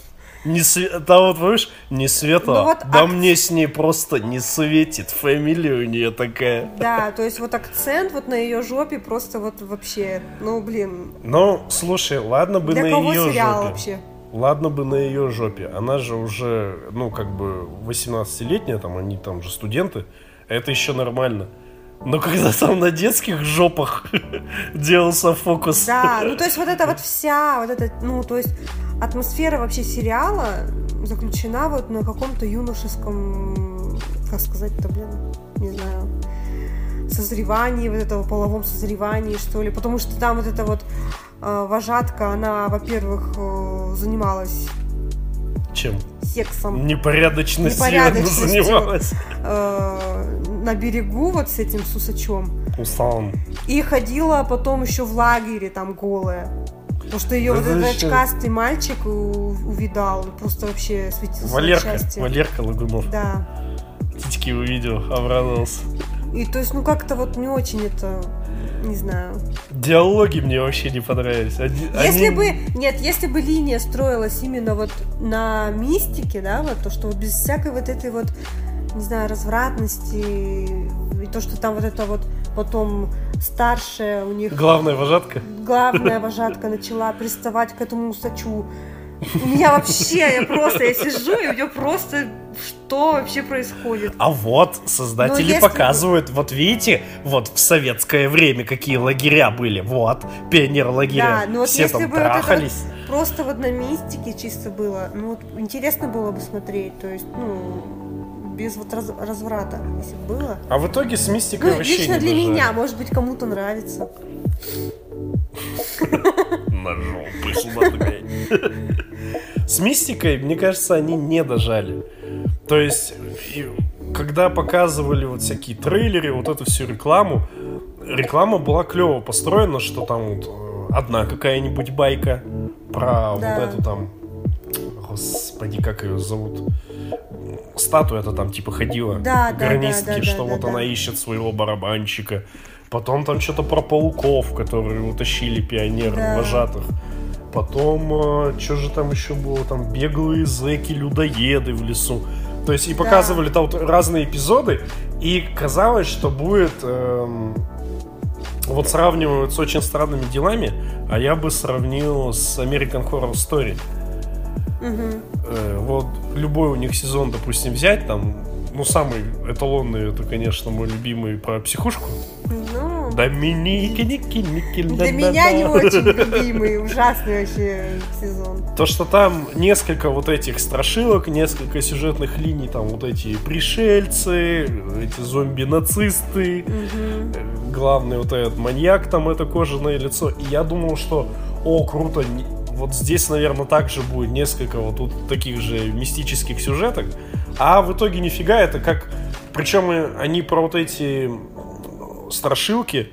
Не све... Там вот, понимаешь, не Света, Ну вот да ак- мне с ней просто не светит. Фамилия у нее такая. Да, то есть вот акцент вот на ее жопе просто вот вообще, ну блин, Ну, слушай, ладно бы для на кого ее сериал жопе. вообще? Ладно бы на ее жопе. Она же уже, ну, как бы 18-летняя, там, они там же студенты. Это еще нормально. Но когда там на детских жопах делался фокус. Да, ну то есть вот эта вот вся, вот эта, ну то есть атмосфера вообще сериала заключена вот на каком-то юношеском, как сказать-то, блин, не знаю, созревании, вот этого половом созревании, что ли, потому что там вот эта вот э, вожатка, она, во-первых, э, занималась Чем? сексом Непорядочностью Непорядочностью. занималась. э, на берегу вот с этим сусачом. Устал. И ходила потом еще в лагере там голая. Потому что ее Да вот этот что? очкастый мальчик увидал, просто вообще светился Валерка, счастья. Валерка Лагунов. Да. Титьки увидел, обрадовался. И то есть, ну как-то вот не очень это, не знаю. Диалоги мне вообще не понравились. Они- Если они- бы, нет, если бы линия строилась именно вот на мистике, да, вот то, что без всякой вот этой вот, не знаю, развратности, и то, что там вот это вот потом старшая у них Главная вожатка. главная вожатка начала приставать к этому усачу. У меня вообще, я просто, я сижу, и у меня просто, что вообще происходит? А вот создатели если показывают, вот видите, вот в советское время какие лагеря были, вот пионер лагеря, Да, ну вот все если там бы вот это трахались. Просто вот на мистике чисто было, ну вот интересно было бы смотреть, то есть, ну, без вот раз- разврата, если бы было. А в итоге с мистикой Ну, вообще лично не для дожали. меня, может быть, кому-то нравится. На жопу. С мистикой, мне кажется, они не дожали. То есть, когда показывали вот всякие трейлеры, вот эту всю рекламу, реклама была клево построена, что там вот э, одна какая-нибудь байка про Да. вот эту там, господи, как ее зовут, статуя-то там типа ходила, Да, да, гарнистки, да, да, что да, вот да. она ищет своего барабанщика. Потом там что-то про пауков, которые утащили пионеры Да. вожатых. Потом, что же там еще было? Там беглые зэки, людоеды в лесу. То есть и Да. показывали там вот разные эпизоды, и казалось, что будет... эм, вот сравнивают с очень странными делами, а я бы сравнил с American Horror Story. Э, вот любой у них сезон, допустим, взять, там, ну, самый эталонный, это, конечно, мой любимый про психушку. Ну, Доминики, Ники, Ники, для да-да-да. меня не очень любимый, ужасный вообще сезон. То, что там несколько вот этих страшилок, несколько сюжетных линий, там вот эти пришельцы, эти зомби-нацисты, э, главный вот этот маньяк, там это кожаное лицо. И я думал, что, о, круто, вот здесь, наверное, также будет несколько вот тут таких же мистических сюжеток. А в итоге нифига, это как... Причем они про вот эти страшилки,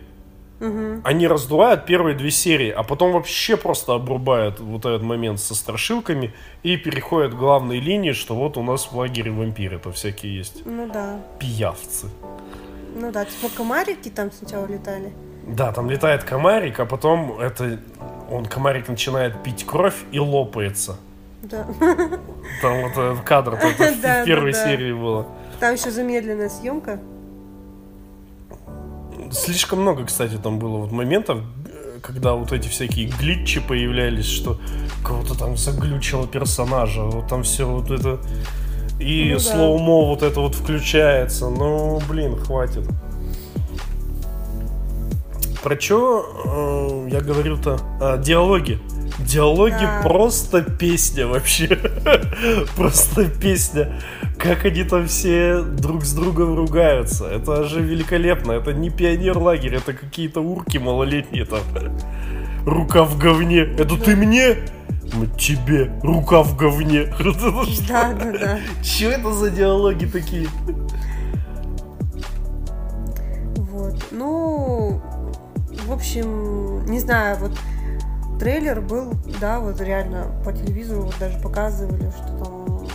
Мгм. они раздувают первые две серии, а потом вообще просто обрубают вот этот момент со страшилками и переходят к главной линии, что вот у нас в лагере вампиры-то всякие есть. Ну да. Пиявцы. Ну да, типа комарики там сначала летали. Да, там летает комарик, а потом это он комарик начинает пить кровь и лопается. Да. Там вот этот кадр это в Да, в первой да, да. серии было. Там еще замедленная съемка. Слишком много, кстати, там было вот моментов, когда вот эти всякие глитчи появлялись, что кого-то там заглючило персонажа, вот там все вот это и Ну да. слоумо вот это вот включается. Ну, блин, хватит. Про что я говорю-то? А, диалоги. Диалоги Да. просто песня вообще. просто песня. Как они там все друг с другом ругаются. Это же великолепно. Это не пионер-лагерь, это какие-то урки малолетние там. Рука в говне. Это ты мне? Тебе. Рука в говне. Да, да, да. Че это за диалоги такие? Вот. Ну, в общем, не знаю, вот трейлер был, да, вот реально по телевизору вот даже показывали, что там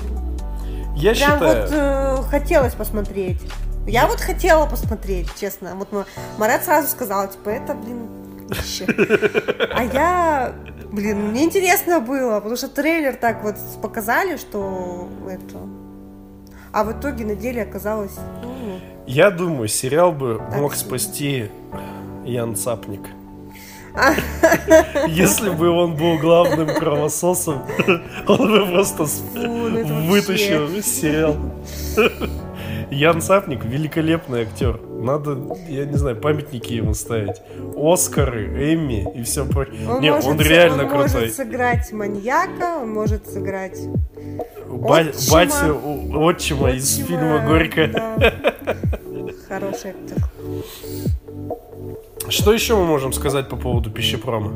Я Прям считаю... вот э, хотелось посмотреть. Я вот хотела посмотреть, честно. Вот Ма- Марат сразу сказал, типа, это, блин, днище. А я, блин, мне интересно было, потому что трейлер так вот показали, что это... А в итоге на деле оказалось... Ну, Я думаю, сериал бы Так мог себе. спасти Ян Цапник. Если бы он был главным кровососом, он бы просто ну вытащил сериал. Ян Цапник великолепный актер. Надо, я не знаю, памятники ему ставить. Оскары, Эмми и все прочее. Он Не, может, он реально он крутой. может сыграть маньяка, он может сыграть Ба- отчима. Батю у- отчима из отчима, фильма «Горько». да. Хороший актер. Что еще мы можем сказать по поводу пищепрома?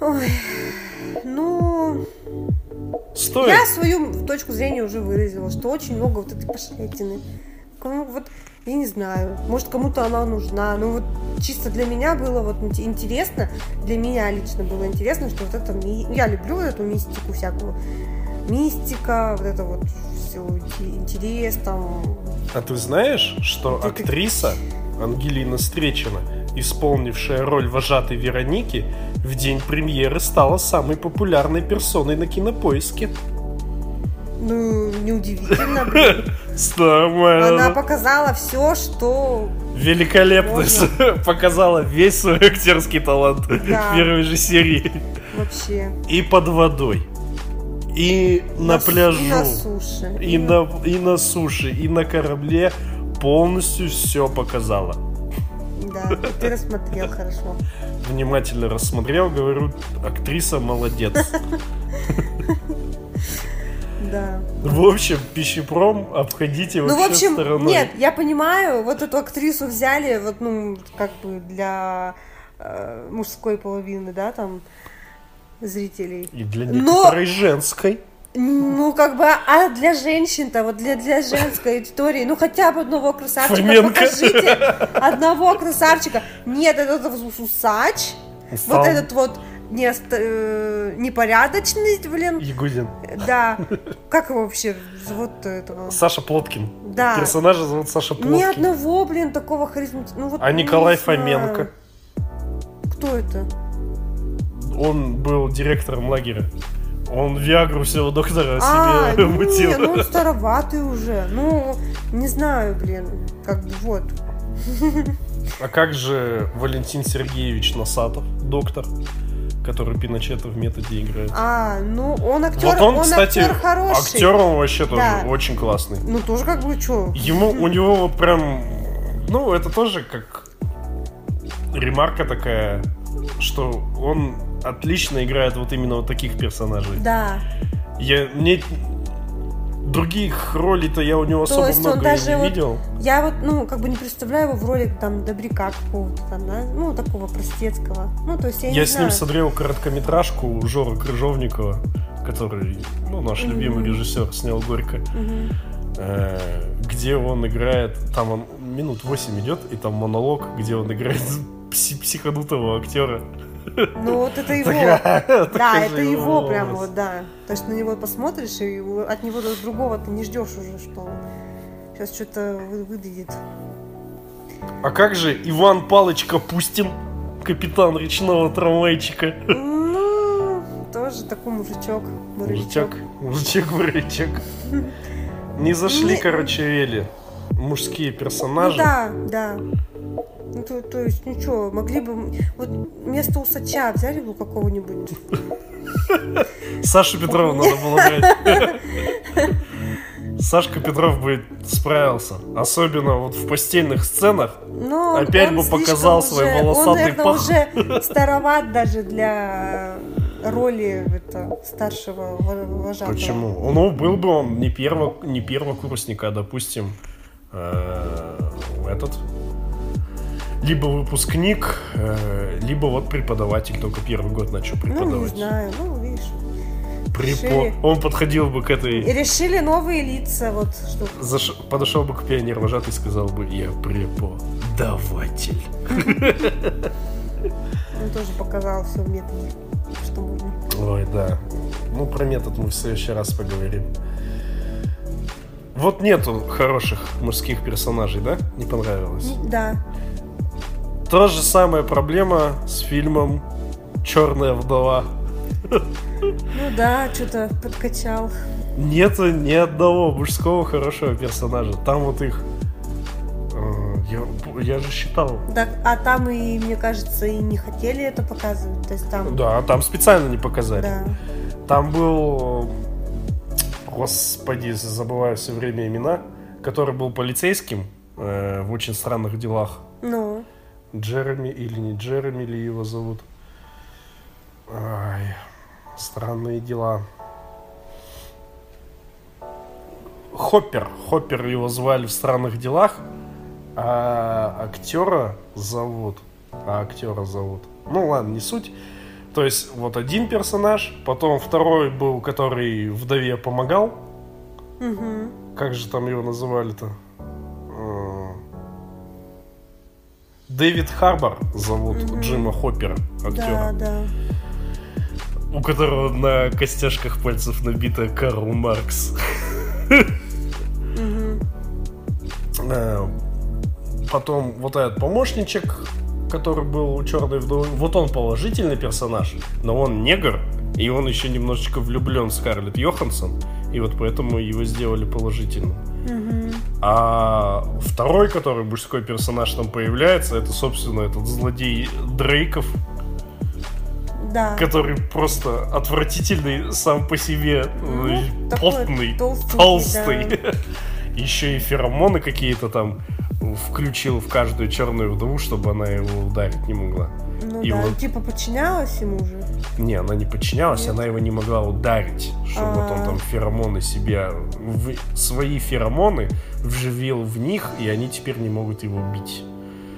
Ой, ну, Стоит. я свою точку зрения уже выразила, что очень много вот этой пошлятины. Кому вот, я не знаю, может кому-то она нужна, но вот чисто для меня было вот ин- интересно, для меня лично было интересно, что вот это, я люблю вот эту мистику всякую, мистика, вот это вот все интерес там, А ты знаешь, что актриса Ангелина Встречина, исполнившая роль вожатой Вероники, в день премьеры стала самой популярной персоной на кинопоиске? ну, неудивительно, блин. Нормально. Она показала все, что Великолепно показала весь свой актерский талант Да. в первой же серии. вообще И под водой, и на, пляжу, и на суше, и на, и на суше, и на корабле полностью все показала. Да, ты рассмотрел хорошо. Внимательно рассмотрел, говорю, актриса молодец. Да. В общем, пищепром обходите Ну, вообще в общем, стороной. нет, я понимаю, вот эту актрису взяли, вот, ну, как бы для э, мужской половины, да, там, зрителей. И для Но- некоторой женской. Ну, как бы, а для женщин-то, вот для, для женской аудитории, ну, хотя бы одного красавчика Фоменко. покажите. Одного красавчика. Нет, это вот усач, Стал вот этот вот не э, непорядочный, блин, Ягудин. да. Как его вообще зовут этого? Саша Плоткин. Да. Персонажа зовут Саша Плоткин. Ни одного, блин, такого харизматичного. Ну, вот, А Николай знаю. Фоменко. Кто это? Он был директором лагеря. Он Виагру всего доктора А, себе ну, мутил. не, ну он староватый уже. Ну, не знаю, блин. Как бы вот. А как же Валентин Сергеевич Носатов, доктор, который Пиночета в методе играет? А, ну он актер, вот он, кстати, актер хороший. актер он вообще тоже Да. очень классный. Ну тоже как бы что? Ему, у него вот прям, ну, это тоже как ремарка такая, что он отлично играет вот именно вот таких персонажей. Да. Я, мне других ролей-то я у него То особо много он даже не вот- видел. Я вот, ну, как бы не представляю его в роли там добряка какого-то там, да? Ну, такого простецкого. Ну, то есть я, Я, не с знаю. ним смотрел короткометражку Жора Крыжовникова, который, ну, наш Мгм. любимый режиссер, снял «Горько», э, где он играет, там он минут 8 идет, и там монолог, где он играет пси- психанутого актера. Ну, вот это его. Да, это его прям вот, да. То есть на него посмотришь, и от него до другого ты не ждешь уже, что сейчас что-то выдадет. А как же Иван Палыч Капустин, капитан речного трамвайчика? Ну, тоже такой мужичок, Мужичок, мужичок. мужичок. Не зашли, короче, Эли. Мужские Ну персонажи. да, да. Ну, то, то есть, ну что, могли бы... Вот вместо усача взяли бы какого-нибудь... Сашу Петрова надо было брать. Сашка Петров бы справился. Особенно вот в постельных сценах. Но Опять он бы показал уже- свой Он, волосатый наверное, пах. уже староват даже для роли это, старшего во- вожатого. Почему? Ну, был бы он не, перво, не первокурсника, а, допустим, э, этот. Либо выпускник, э, либо вот преподаватель, только первый год начал Ну, не преподавать. знаю, ну, видишь. Решили. Он подходил бы к И этой... решили новые лица, вот, что... Заш... Подошел бы к пионер вожатый и сказал бы, я преподаватель. Он тоже показал все в методе, что можно. Ой, да. Ну, про метод мы в следующий раз поговорим. Вот нету хороших мужских персонажей, да? Не понравилось? Да. То же самая проблема с фильмом Черная вдова. Ну да, что-то подкачал. Нету ни одного мужского хорошего персонажа. Там вот их. э, Я, я же считал. Да, а там и, мне кажется, и не хотели это показывать. То есть там... Да, там специально не показали. Да. Там был. Господи, забываю все время имена. Который был полицейским э, в очень странных делах. Ну, Джереми или не Джереми ли его зовут? Ай, странные дела. Хоппер. Хоппер его звали в странных делах, а актера зовут. А актера зовут. Ну ладно, не суть. То есть вот один персонаж, потом второй был, который вдове помогал. угу. Как же там его называли-то? Дэвид Харбор зовут Мгм. Джима Хоппера, актера, да, да. у которого на костяшках пальцев набита Карл Маркс. Э, Потом вот этот помощничек, который был у Черной вдовы, вот он положительный персонаж, но он негр, и он еще немножечко влюблен в Скарлетт Йоханссон, и вот поэтому его сделали положительным. Мгм. А второй, который мужской персонаж там появляется, это, собственно, этот злодей Дрейков, Да. который просто отвратительный сам по себе, Ну, э, толстенький, толстый. Еще и феромоны какие-то там включил в каждую черную вдову, чтобы она его ударить не могла. Ну И да, вот- типа подчинялась ему же. Не, она не подчинялась, Нет? она его не могла ударить, чтобы вот он А. там феромоны себя, в- свои феромоны вживил в них, и они теперь не могут его бить.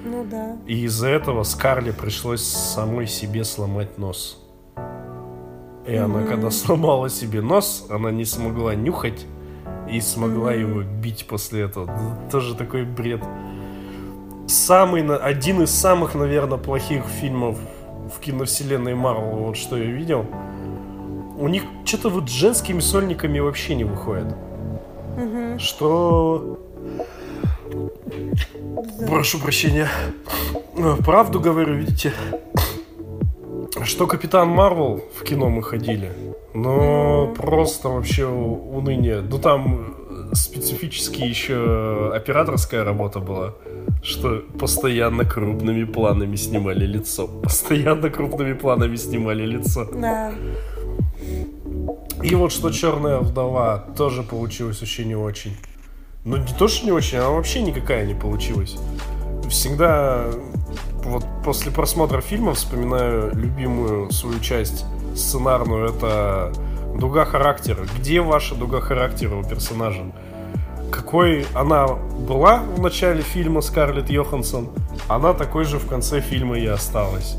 Ну да. И из-за этого Скарле пришлось самой себе сломать нос. И она, Мгм. когда сломала себе нос, она не смогла нюхать и смогла Мгм. его бить после этого. Ну, Тоже такой бред. Самый, один из самых, наверное, плохих фильмов в киновселенной Марвел, вот что я видел. У них что-то вот с женскими сольниками вообще не выходит. Мгм. Что Да. Прошу прощения. Э, Правду говорю, видите? Что Капитан Марвел в кино мы ходили. Но просто вообще уныние. Ну там э, специфически еще операторская работа была. Что постоянно крупными планами снимали лицо. Постоянно крупными планами снимали лицо. Да. И вот что Черная вдова тоже получилось вообще не очень. Ну, не то, что не очень, она вообще никакая не получилась. Всегда вот после просмотра фильма вспоминаю любимую свою часть сценарную, это дуга характера. Где ваша дуга характера у персонажа? Какой она была в начале фильма Скарлетт Йоханссон, она такой же в конце фильма и осталась.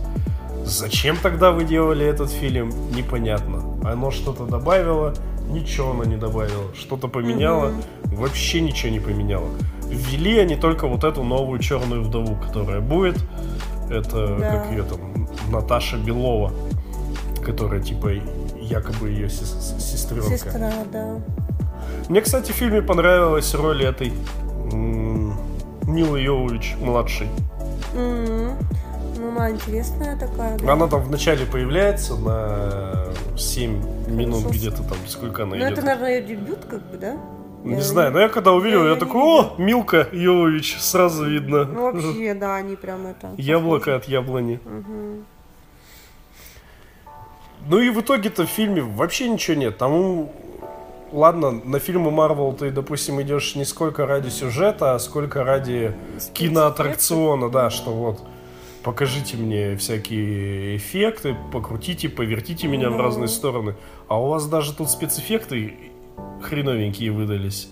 Зачем тогда вы делали этот фильм, непонятно. Оно что-то добавило, ничего оно не добавило. Что-то поменяло, вообще ничего не поменяло. Ввели они только вот эту новую черную вдову, которая будет. Это, Да. как ее там, Наташа Белова, которая, типа, якобы ее сес- сестренка. Сестра, да. Мне, кстати, в фильме понравилась роль этой Милы Йовович младшей. Ну, она интересная такая. да. Она там вначале появляется на 7 минут Хорошо. где-то там, сколько она Ну, идет. это, наверное, ее дебют, как бы, да? Не Я знаю, но я когда увидел, я я такой, о, Милка Йовович, сразу видно. Ну, вообще, да, они прям это... Яблоко от яблони. Мгм. Ну и в итоге-то в фильме вообще ничего нет. Там, ладно, на фильмы Марвел ты, допустим, идешь не сколько ради сюжета, а сколько ради киноаттракциона, да, что вот покажите мне всякие эффекты, покрутите, повертите меня в Ну. разные стороны. А у вас даже тут спецэффекты хреновенькие выдались.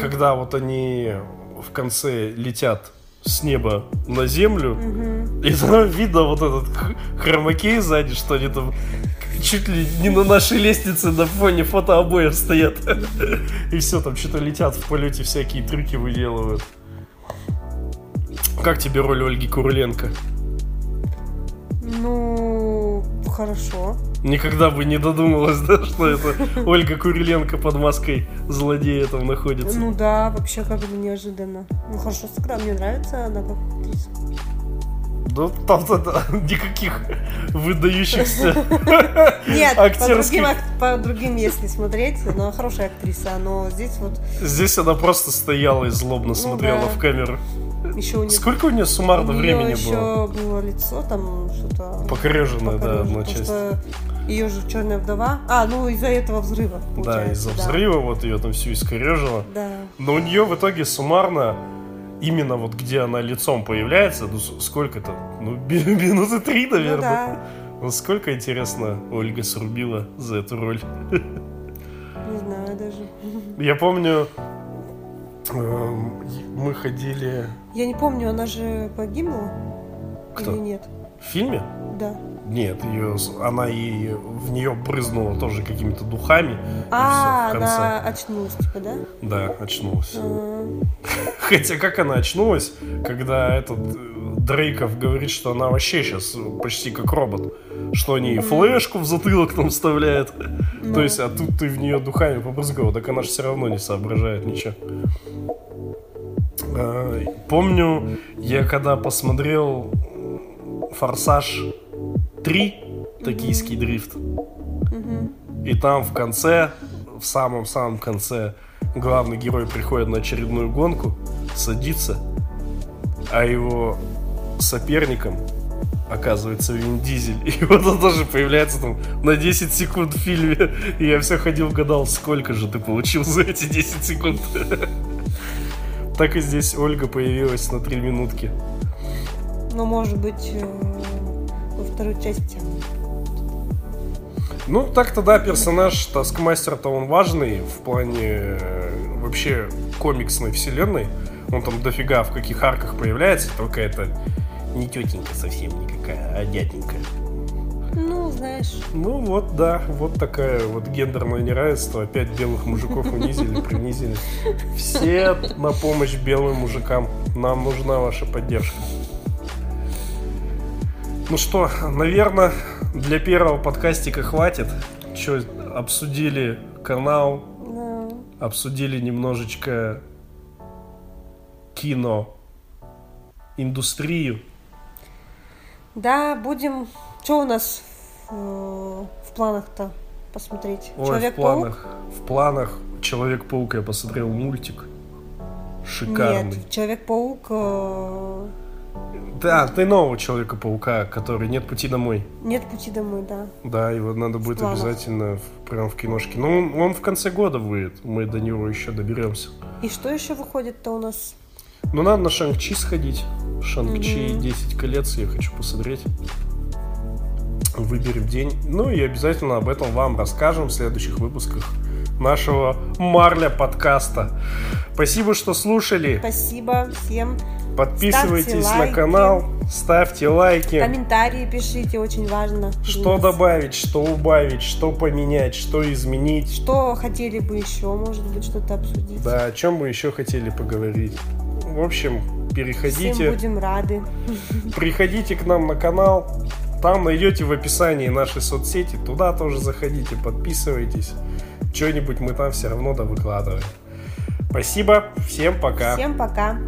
Когда вот они в конце летят с неба на землю, Мгм. и там видно вот этот хромакей сзади, что они там чуть ли не на нашей лестнице на фоне фотообоев стоят. И все, там что-то летят в полете, всякие трюки выделывают. Как тебе роль Ольги Куриленко? Ну, хорошо. Никогда бы не додумалась, да, что это Ольга Куриленко под маской злодея там находится. Ну да, вообще как бы неожиданно. Ну хорошо сыграла, мне нравится она как актриса. Ну, там тогда никаких выдающихся Нет, по актерских... другим, ак- по другим, если смотреть, она хорошая актриса, но здесь вот Здесь она просто стояла и злобно смотрела да. в камеру. еще у нее... Сколько у нее суммарно у неё времени еще было? было лицо там что-то... Покореженная, да, одна часть. что ее же черная вдова. А, ну из-за этого взрыва. Да, из-за да. взрыва вот ее там всю искорежило. Да. Но у нее в итоге суммарно, именно вот где она лицом появляется, ну сколько-то, ну минуты три, Ну наверное. да, Ну сколько, интересно, Ольга срубила за эту роль. не знаю даже. Я помню, эм, мы ходили Я не помню, она же погибла? Кто? Или нет? в фильме. Да. Нет, ее, она и в нее брызнула тоже какими-то духами. А, она очнулась, типа, да? Да, очнулась. А, Хотя как она очнулась, когда этот э, Дрейков говорит, что она вообще сейчас почти как робот. Что они флешку в затылок там вставляют. Ну. То есть, а тут ты в нее духами побрызгал, так она же все равно не соображает ничего. А, Помню, я когда посмотрел Форсаж 3, токийский дрифт, и там в конце, в самом-самом конце, главный герой приходит на очередную гонку, садится, а его соперником оказывается Вин Дизель. И вот он тоже появляется там на 10 секунд в фильме. И я все ходил, гадал, сколько же ты получил за эти 10 секунд. Так и здесь Ольга появилась на 3 минутки. Ну, может быть, э, во второй части. Ну, так-то да, персонаж Таскмастер-то он важный в плане э, вообще комиксной вселенной. Он там дофига в каких арках появляется, только это не тетенька совсем никакая, а дяденька. Ну, знаешь, Ну вот, да, вот такая вот гендерное неравенство. Опять белых мужиков унизили, принизили. Все на помощь белым мужикам. Нам нужна ваша поддержка. Ну что, наверное, для первого подкастика хватит. Че, обсудили канал, да. обсудили немножечко кино, индустрию. Да, будем... Что у нас в, э, в планах-то посмотреть? Ой, в Человек-паук? планах, в планах Человек-паук я посмотрел мультик. Шикарный. Нет, Человек-паук... Да, ты нового Человека-паука, который нет пути домой. Нет пути домой, да. Да, его надо будет планах. обязательно в- прям в киношке. Ну, он, он в конце года выйдет. Мы до него еще доберемся. И что еще выходит-то у нас? Ну, надо на Шанг-Чи сходить. Шанг-Чи. 10 колец я хочу посмотреть. Выберем день. Ну и обязательно об этом вам расскажем в следующих выпусках нашего Марля подкаста. Спасибо, что слушали. Спасибо всем. Подписывайтесь Ставьте на канал, ставьте лайки. Комментарии пишите, очень важно. Что добавить, что убавить, что поменять, что изменить. Что хотели бы еще, может быть, что-то обсудить. Да, о чем бы еще хотели поговорить. В общем, Всем переходите, будем рады. приходите к нам на канал. Там найдете в описании наши соцсети. Туда тоже заходите, подписывайтесь. Что-нибудь мы там все равно да выкладываем. Спасибо, всем пока. Всем пока.